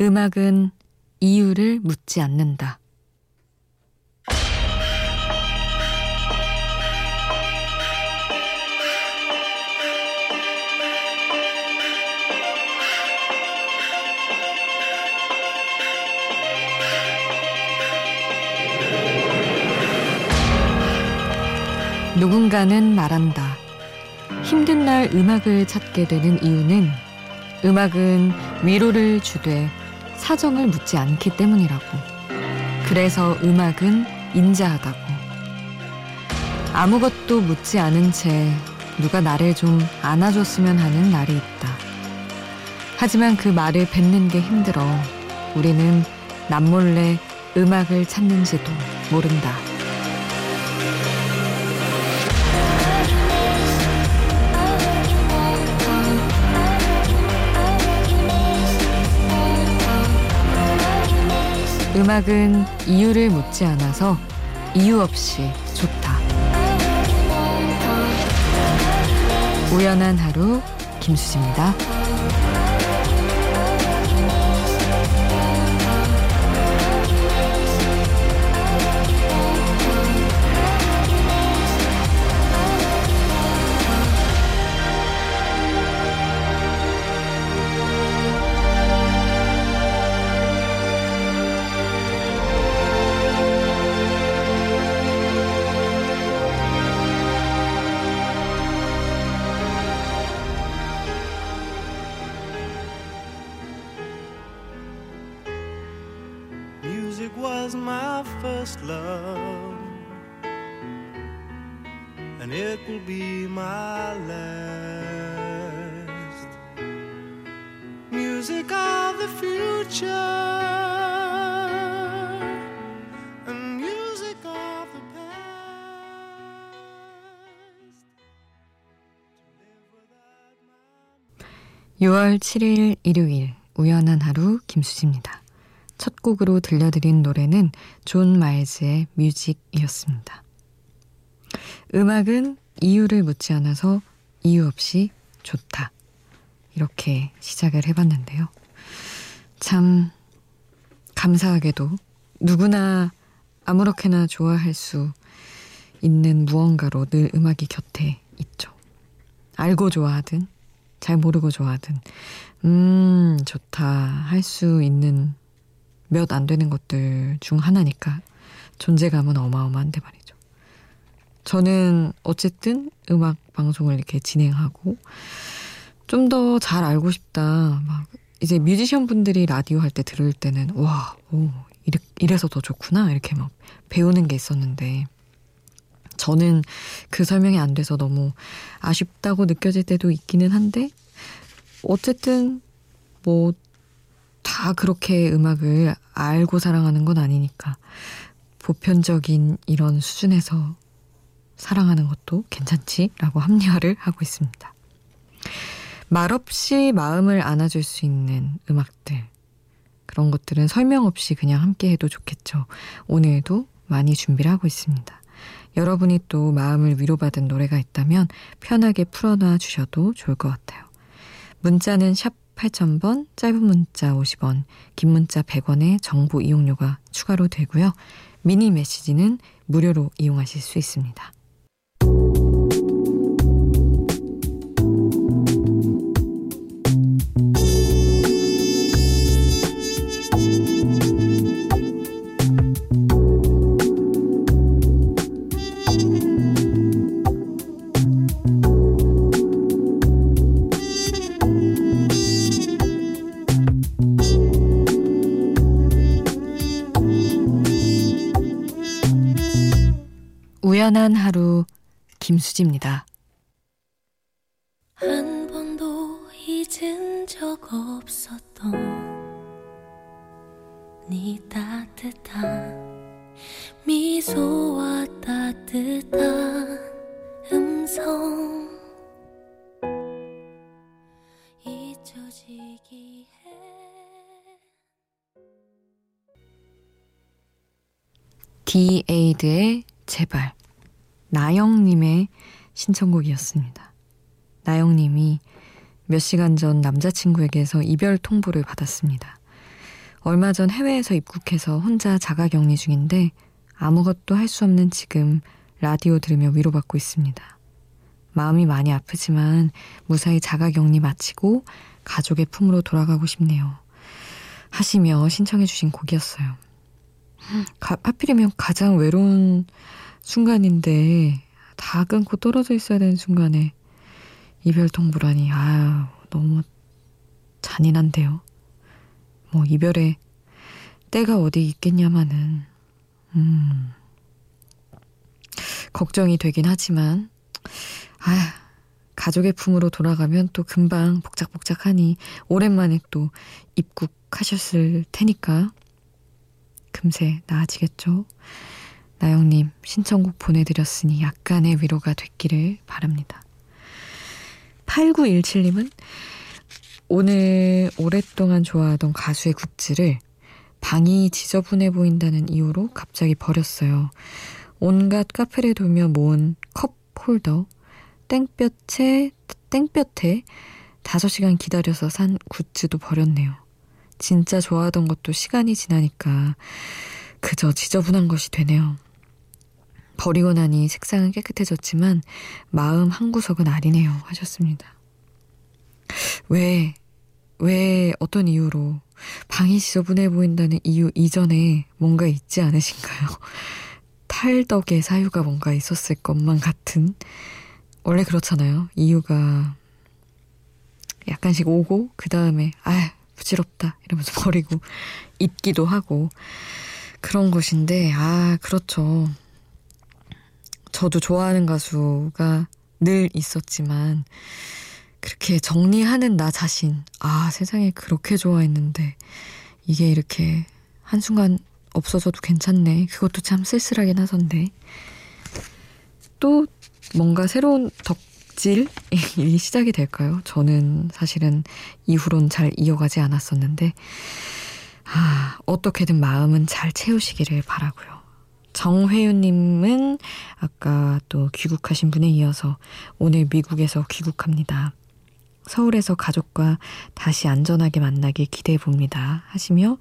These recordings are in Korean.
음악은 이유를 묻지 않는다. 누군가는 말한다. 힘든 날 음악을 찾게 되는 이유는 음악은 위로를 주되 사정을 묻지 않기 때문이라고. 그래서 음악은 인자하다고. 아무것도 묻지 않은 채 누가 나를 좀 안아줬으면 하는 날이 있다. 하지만 그 말을 뱉는 게 힘들어 우리는 남몰래 음악을 찾는지도 모른다. 음악은 이유를 묻지 않아서 이유 없이 좋다. 우연한 하루 김수지입니다. 6월 7일 일요일 우연한 하루 김수지입니다. 첫 곡으로 들려드린 노래는 존 마일즈의 Music이었습니다. 음악은 이유를 묻지 않아서 이유 없이 좋다. 이렇게 시작을 해봤는데요. 참 감사하게도 누구나 아무렇게나 좋아할 수 있는 무언가로 늘 음악이 곁에 있죠. 알고 좋아하든 잘 모르고 좋아하든 음 좋다 할 수 있는 몇 안 되는 것들 중 하나니까 존재감은 어마어마한데 말이죠. 저는 어쨌든 음악 방송을 이렇게 진행하고 좀 더 잘 알고 싶다. 막 이제 뮤지션 분들이 라디오 할 때 들을 때는 와, 오, 이래, 이래 서 더 좋구나 이렇게 막 배우는 게 있었는데 저는 그 설명이 안 돼서 너무 아쉽다고 느껴질 때도 있기는 한데 어쨌든 뭐 다 그렇게 음악을 알고 사랑하는 건 아니니까 보편적인 이런 수준에서 사랑하는 것도 괜찮지 라고 합리화를 하고 있습니다. 말없이 마음을 안아줄 수 있는 음악들 그런 것들은 설명 없이 그냥 함께 해도 좋겠죠. 오늘도 많이 준비를 하고 있습니다. 여러분이 또 마음을 위로받은 노래가 있다면 편하게 풀어놔 주셔도 좋을 것 같아요. 문자는 샵 8000번, 짧은 문자 50원, 긴 문자 100원의 정보 이용료가 추가로 되고요. 미니 메시지는 무료로 이용하실 수 있습니다. 우연한 하루 김수지입니다. 한 번도 잊은 적 없었던 네 따뜻한 미소와 따뜻한 음성. 잊혀지기 해. 디에이드의 제발 나영님의 신청곡이었습니다. 나영님이 몇 시간 전 남자친구에게서 이별 통보를 받았습니다. 얼마 전 해외에서 입국해서 혼자 자가 격리 중인데 아무것도 할 수 없는 지금 라디오 들으며 위로받고 있습니다. 마음이 많이 아프지만 무사히 자가 격리 마치고 가족의 품으로 돌아가고 싶네요. 하시며 신청해주신 곡이었어요. 가, 하필이면 가장 외로운 순간인데 다 끊고 떨어져 있어야 되는 순간에 이별 통보라니 아유 너무 잔인한데요. 뭐 이별에 때가 어디 있겠냐마는 음 걱정이 되긴 하지만 아 가족의 품으로 돌아가면 또 금방 복작복작하니 오랜만에 또 입국하셨을 테니까 금세 나아지겠죠. 나영님 신청곡 보내드렸으니 약간의 위로가 됐기를 바랍니다. 8917님은 오늘 오랫동안 좋아하던 가수의 굿즈를 방이 지저분해 보인다는 이유로 갑자기 버렸어요. 온갖 카페를 돌며 모은 컵 홀더, 땡볕에, 땡볕에 5시간 기다려서 산 굿즈도 버렸네요. 진짜 좋아하던 것도 시간이 지나니까 그저 지저분한 것이 되네요. 버리고 나니 색상은 깨끗해졌지만 마음 한 구석은 아니네요. 하셨습니다. 왜, 왜 어떤 이유로 방이 지저분해 보인다는 이유 이전에 뭔가 있지 않으신가요? 탈덕의 사유가 뭔가 있었을 것만 같은 원래 그렇잖아요. 이유가 약간씩 오고 그 다음에 아 부질없다 이러면서 버리고 잊기도 하고 그런 것인데 아 그렇죠. 저도 좋아하는 가수가 늘 있었지만 그렇게 정리하는 나 자신 아 세상에 그렇게 좋아했는데 이게 이렇게 한순간 없어져도 괜찮네 그것도 참 쓸쓸하긴 하던데 또 뭔가 새로운 덕질이 시작이 될까요? 저는 사실은 이후론 잘 이어가지 않았었는데, 아, 어떻게든 마음은 잘 채우시기를 바라고요. 정회윤님은 아까 또 귀국하신 분에 이어서 오늘 미국에서 귀국합니다. 서울에서 가족과 다시 안전하게 만나길 기대해 봅니다. 하시며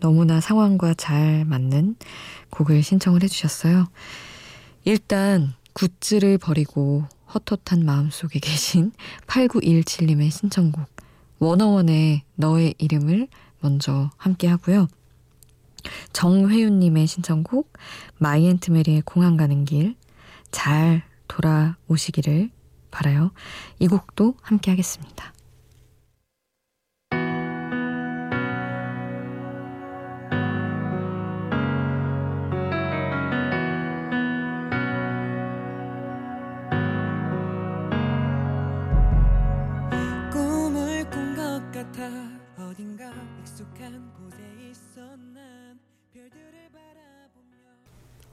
너무나 상황과 잘 맞는 곡을 신청을 해주셨어요. 일단 굿즈를 버리고 헛헛한 마음속에 계신 8917님의 신청곡 워너원의 너의 이름을 먼저 함께 하고요. 정회윤님의 신청곡 마이앤트메리의 공항 가는 길 잘 돌아오시기를 바라요. 이 곡도 함께 하겠습니다.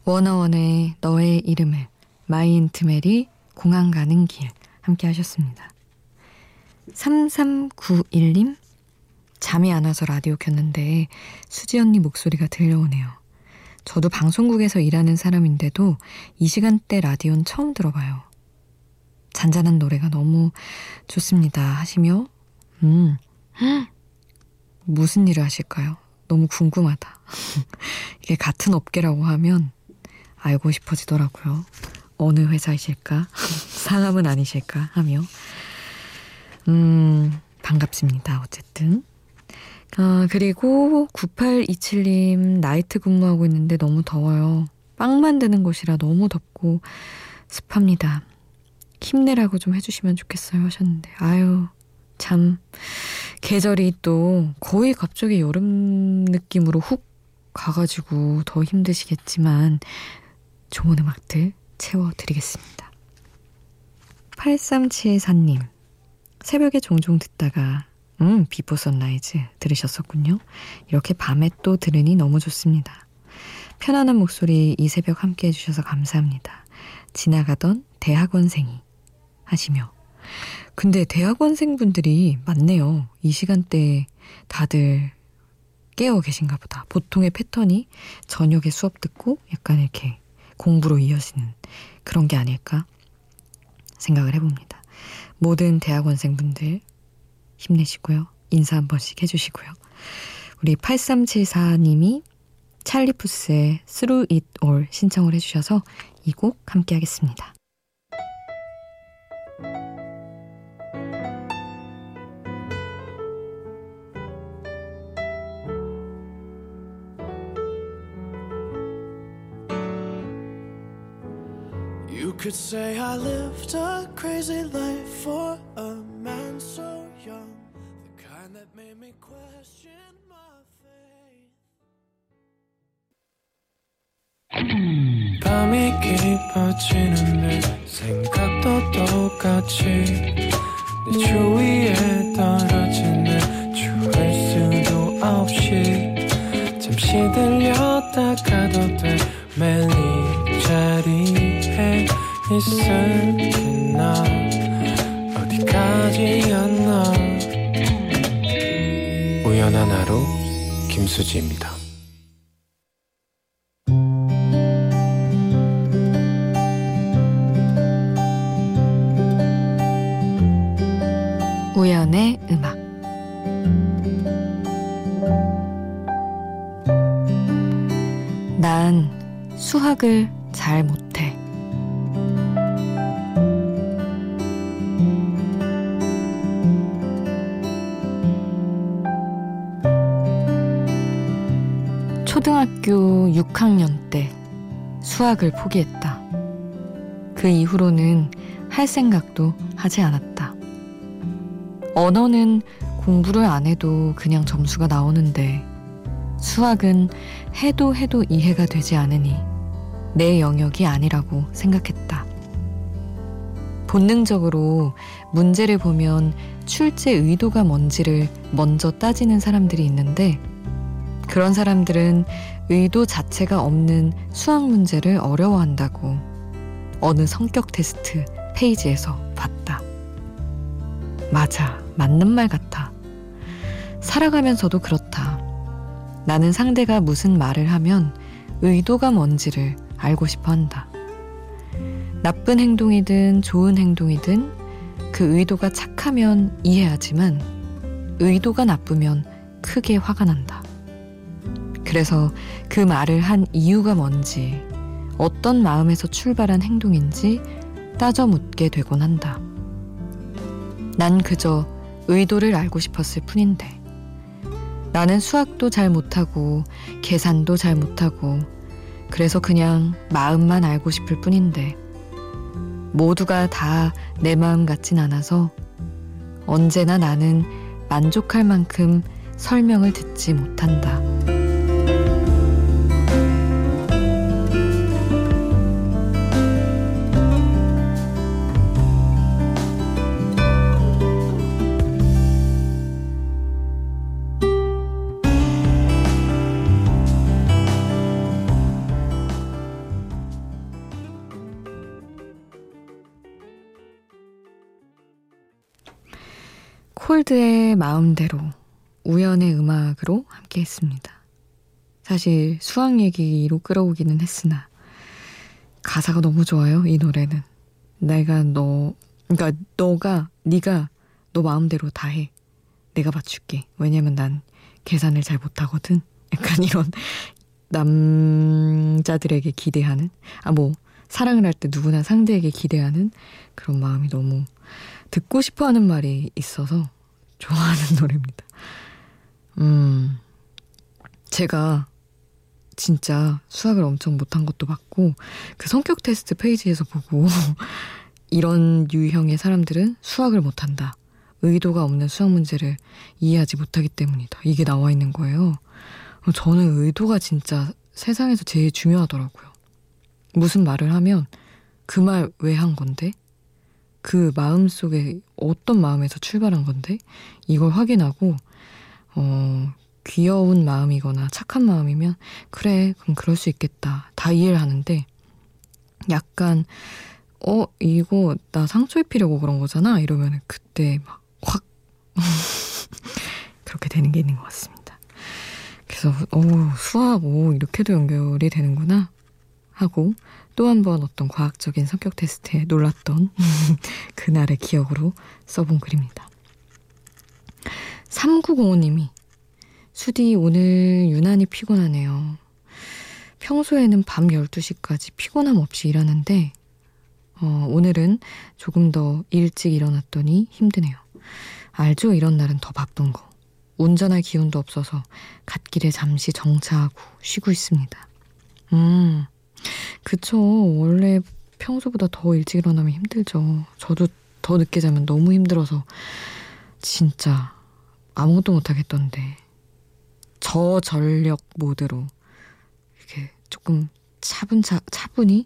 워너원의 너의 이름을 마이 앤트 메리 공항 가는 길 함께 하셨습니다. 3391님 잠이 안 와서 라디오 켰는데 수지 언니 목소리가 들려오네요. 저도 방송국에서 일하는 사람인데도 이 시간대 라디오는 처음 들어봐요. 잔잔한 노래가 너무 좋습니다 하시며 음 무슨 일을 하실까요? 너무 궁금하다. 이게 같은 업계라고 하면 알고 싶어지더라고요. 어느 회사이실까? 상암은 아니실까? 하며. 음, 반갑습니다. 어쨌든. 아, 그리고 9827님 나이트 근무하고 있는데 너무 더워요. 빵 만드는 곳이라 너무 덥고 습합니다. 힘내라고 좀 해주시면 좋겠어요 하셨는데 아유 참 계절이 또 거의 갑자기 여름 느낌으로 훅 가가지고 더 힘드시겠지만 좋은 음악들 채워드리겠습니다. 8374님, 새벽에 종종 듣다가, 음, 비포 선라이즈 들으셨었군요. 이렇게 밤에 또 들으니 너무 좋습니다. 편안한 목소리 이 새벽 함께 해주셔서 감사합니다. 지나가던 대학원생이 하시며. 근데 대학원생 분들이 많네요. 이 시간대에 다들 깨어 계신가 보다. 보통의 패턴이 저녁에 수업 듣고 약간 이렇게 공부로 이어지는 그런 게 아닐까 생각을 해봅니다. 모든 대학원생분들 힘내시고요. 인사 한 번씩 해주시고요. 우리 8374님이 찰리푸스의 Through It All 신청을 해주셔서 이 곡 함께 하겠습니다. Could say I lived a crazy life for a man so young, the kind that made me question my faith. 밤이 깊어지는데 생각도 똑같이 내 주위에 떨어지는 추울 수도 없이 잠시 들렸다 가도 돼 매일 이 자리에 있을나 어디까지였나. 우연한 하루 김수지입니다. 우연의 음악. 난 수학을 잘 못 초등학교 6학년 때 수학을 포기했다. 그 이후로는 할 생각도 하지 않았다. 언어는 공부를 안 해도 그냥 점수가 나오는데 수학은 해도 해도 이해가 되지 않으니 내 영역이 아니라고 생각했다. 본능적으로 문제를 보면 출제 의도가 뭔지를 먼저 따지는 사람들이 있는데 그런 사람들은 의도 자체가 없는 수학 문제를 어려워한다고 어느 성격 테스트 페이지에서 봤다. 맞아. 맞는 말 같아. 살아가면서도 그렇다. 나는 상대가 무슨 말을 하면 의도가 뭔지를 알고 싶어 한다. 나쁜 행동이든 좋은 행동이든 그 의도가 착하면 이해하지만 의도가 나쁘면 크게 화가 난다. 그래서 그 말을 한 이유가 뭔지, 어떤 마음에서 출발한 행동인지 따져 묻게 되곤 한다. 난 그저 의도를 알고 싶었을 뿐인데. 나는 수학도 잘 못하고 계산도 잘 못하고 그래서 그냥 마음만 알고 싶을 뿐인데 모두가 다 내 마음 같진 않아서 언제나 나는 만족할 만큼 설명을 듣지 못한다. 콜드의 마음대로 우연의 음악으로 함께 했습니다. 사실 수학 얘기로 끌어오기는 했으나 가사가 너무 좋아요. 이 노래는 내가 너 그러니까 너가 네가 너 마음대로 다 해. 내가 맞출게. 왜냐면 난 계산을 잘 못하거든. 약간 이런 남자들에게 기대하는 아 뭐 사랑을 할 때 누구나 상대에게 기대하는 그런 마음이 너무 듣고 싶어 하는 말이 있어서 좋아하는 노래입니다. 음, 제가 진짜 수학을 엄청 못한 것도 맞고, 그 성격 테스트 페이지에서 보고, 이런 유형의 사람들은 수학을 못한다. 의도가 없는 수학 문제를 이해하지 못하기 때문이다. 이게 나와 있는 거예요. 저는 의도가 진짜 세상에서 제일 중요하더라고요. 무슨 말을 하면 그 말 왜 한 건데? 그 마음 속에 어떤 마음에서 출발한 건데 이걸 확인하고 어 귀여운 마음이거나 착한 마음이면 그래 그럼 그럴 수 있겠다 다 이해를 하는데 약간 어 이거 나 상처 입히려고 그런 거잖아 이러면 그때 막 확 그렇게 되는 게 있는 것 같습니다. 그래서 어 수학 오 이렇게도 연결이 되는구나 하고 또 한 번 어떤 과학적인 성격 테스트에 놀랐던 그날의 기억으로 써본 글입니다. 3905님이 수디 오늘 유난히 피곤하네요. 평소에는 밤 12시까지 피곤함 없이 일하는데 어, 오늘은 조금 더 일찍 일어났더니 힘드네요. 알죠? 이런 날은 더 바쁜 거. 운전할 기운도 없어서 갓길에 잠시 정차하고 쉬고 있습니다. 음, 그쵸. 원래 평소보다 더 일찍 일어나면 힘들죠. 저도 더 늦게 자면 너무 힘들어서 진짜 아무것도 못하겠던데 저전력 모드로 이렇게 조금 차분차, 차분히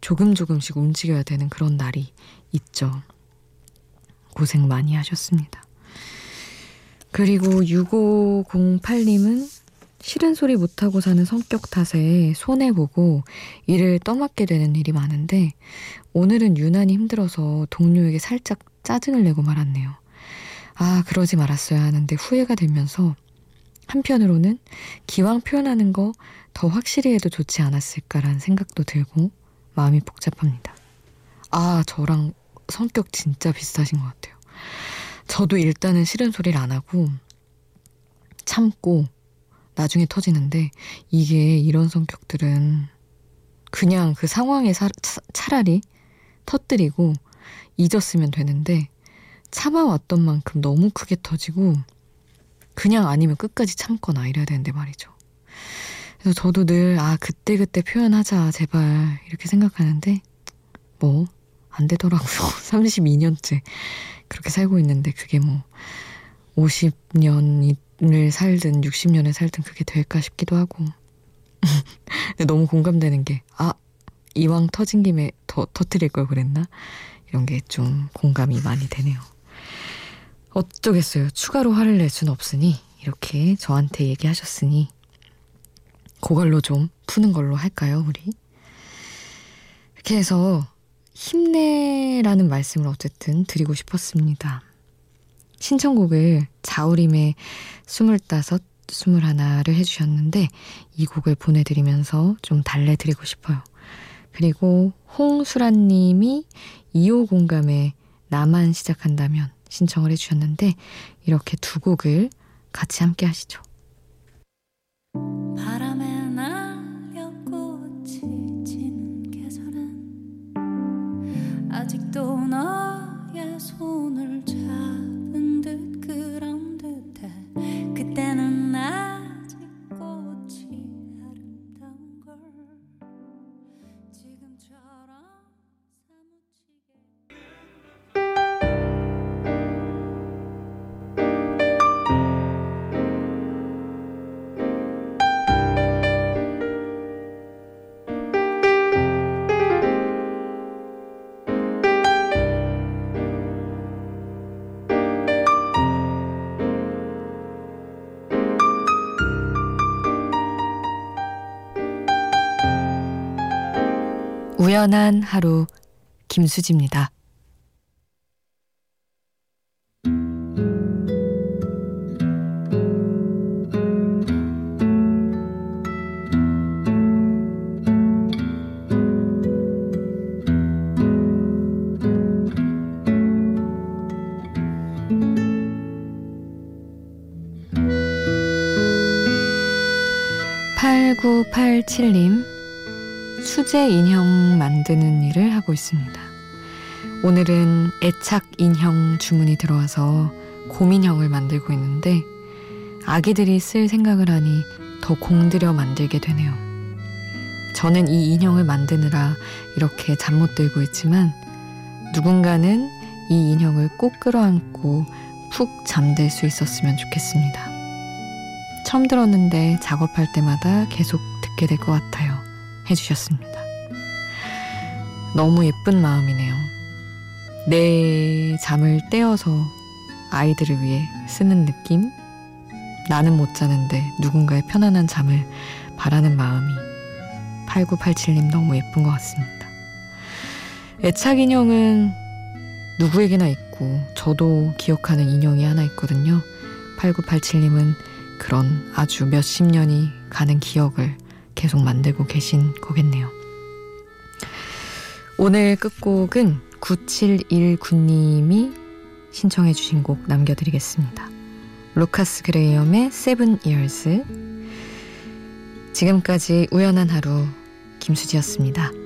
조금 조금씩 움직여야 되는 그런 날이 있죠. 고생 많이 하셨습니다. 그리고 6508님은 싫은 소리 못하고 사는 성격 탓에 손해보고 일을 떠맡게 되는 일이 많은데 오늘은 유난히 힘들어서 동료에게 살짝 짜증을 내고 말았네요. 아, 그러지 말았어야 하는데 후회가 되면서 한편으로는 기왕 표현하는 거 더 확실히 해도 좋지 않았을까라는 생각도 들고 마음이 복잡합니다. 아, 저랑 성격 진짜 비슷하신 것 같아요. 저도 일단은 싫은 소리를 안 하고 참고 나중에 터지는데 이게 이런 성격들은 그냥 그 상황에 사, 차라리 터뜨리고 잊었으면 되는데 참아왔던 만큼 너무 크게 터지고 그냥 아니면 끝까지 참거나 이래야 되는데 말이죠. 그래서 저도 늘, 아, 그때그때 표현하자, 제발, 이렇게 생각하는데, 뭐, 안 되더라고요. 32년째 그렇게 살고 있는데, 그게 뭐, 50년 을 살든 60년을 살든 그게 될까 싶기도 하고. 근데 너무 공감되는 게, 아, 이왕 터진 김에 더 터트릴 걸 그랬나? 이런 게 좀 공감이 많이 되네요. 어쩌겠어요. 추가로 화를 낼 수는 없으니, 이렇게 저한테 얘기하셨으니, 그걸로 좀 푸는 걸로 할까요, 우리? 이렇게 해서 힘내라는 말씀을 어쨌든 드리고 싶었습니다. 신청곡을 자우림의 스물다섯, 스물하나를 해주셨는데 이 곡을 보내드리면서 좀 달래드리고 싶어요. 그리고 홍수라님이 2호 공감에 나만 시작한다면 신청을 해주셨는데 이렇게 두 곡을 같이 함께 하시죠. 아직도 너의 손을 그때는 우연한 하루 김수지입니다. 8987님 수제 인형 만드는 일을 하고 있습니다. 오늘은 애착 인형 주문이 들어와서 곰인형을 만들고 있는데 아기들이 쓸 생각을 하니 더 공들여 만들게 되네요. 저는 이 인형을 만드느라 이렇게 잠 못 들고 있지만 누군가는 이 인형을 꼭 끌어안고 푹 잠들 수 있었으면 좋겠습니다. 처음 들었는데 작업할 때마다 계속 듣게 될 것 같아요. 해주셨습니다. 너무 예쁜 마음이네요. 내 잠을 떼어서 아이들을 위해 쓰는 느낌? 나는 못 자는데 누군가의 편안한 잠을 바라는 마음이 8987님 너무 예쁜 것 같습니다. 애착 인형은 누구에게나 있고 저도 기억하는 인형이 하나 있거든요. 8987님은 그런 아주 몇십 년이 가는 기억을 계속 만들고 계신 거겠네요. 오늘 끝곡은 9719님이 신청해 주신 곡 남겨드리겠습니다. 루카스 그레이엄의 Seven Years 지금까지 우연한 하루 김수지였습니다.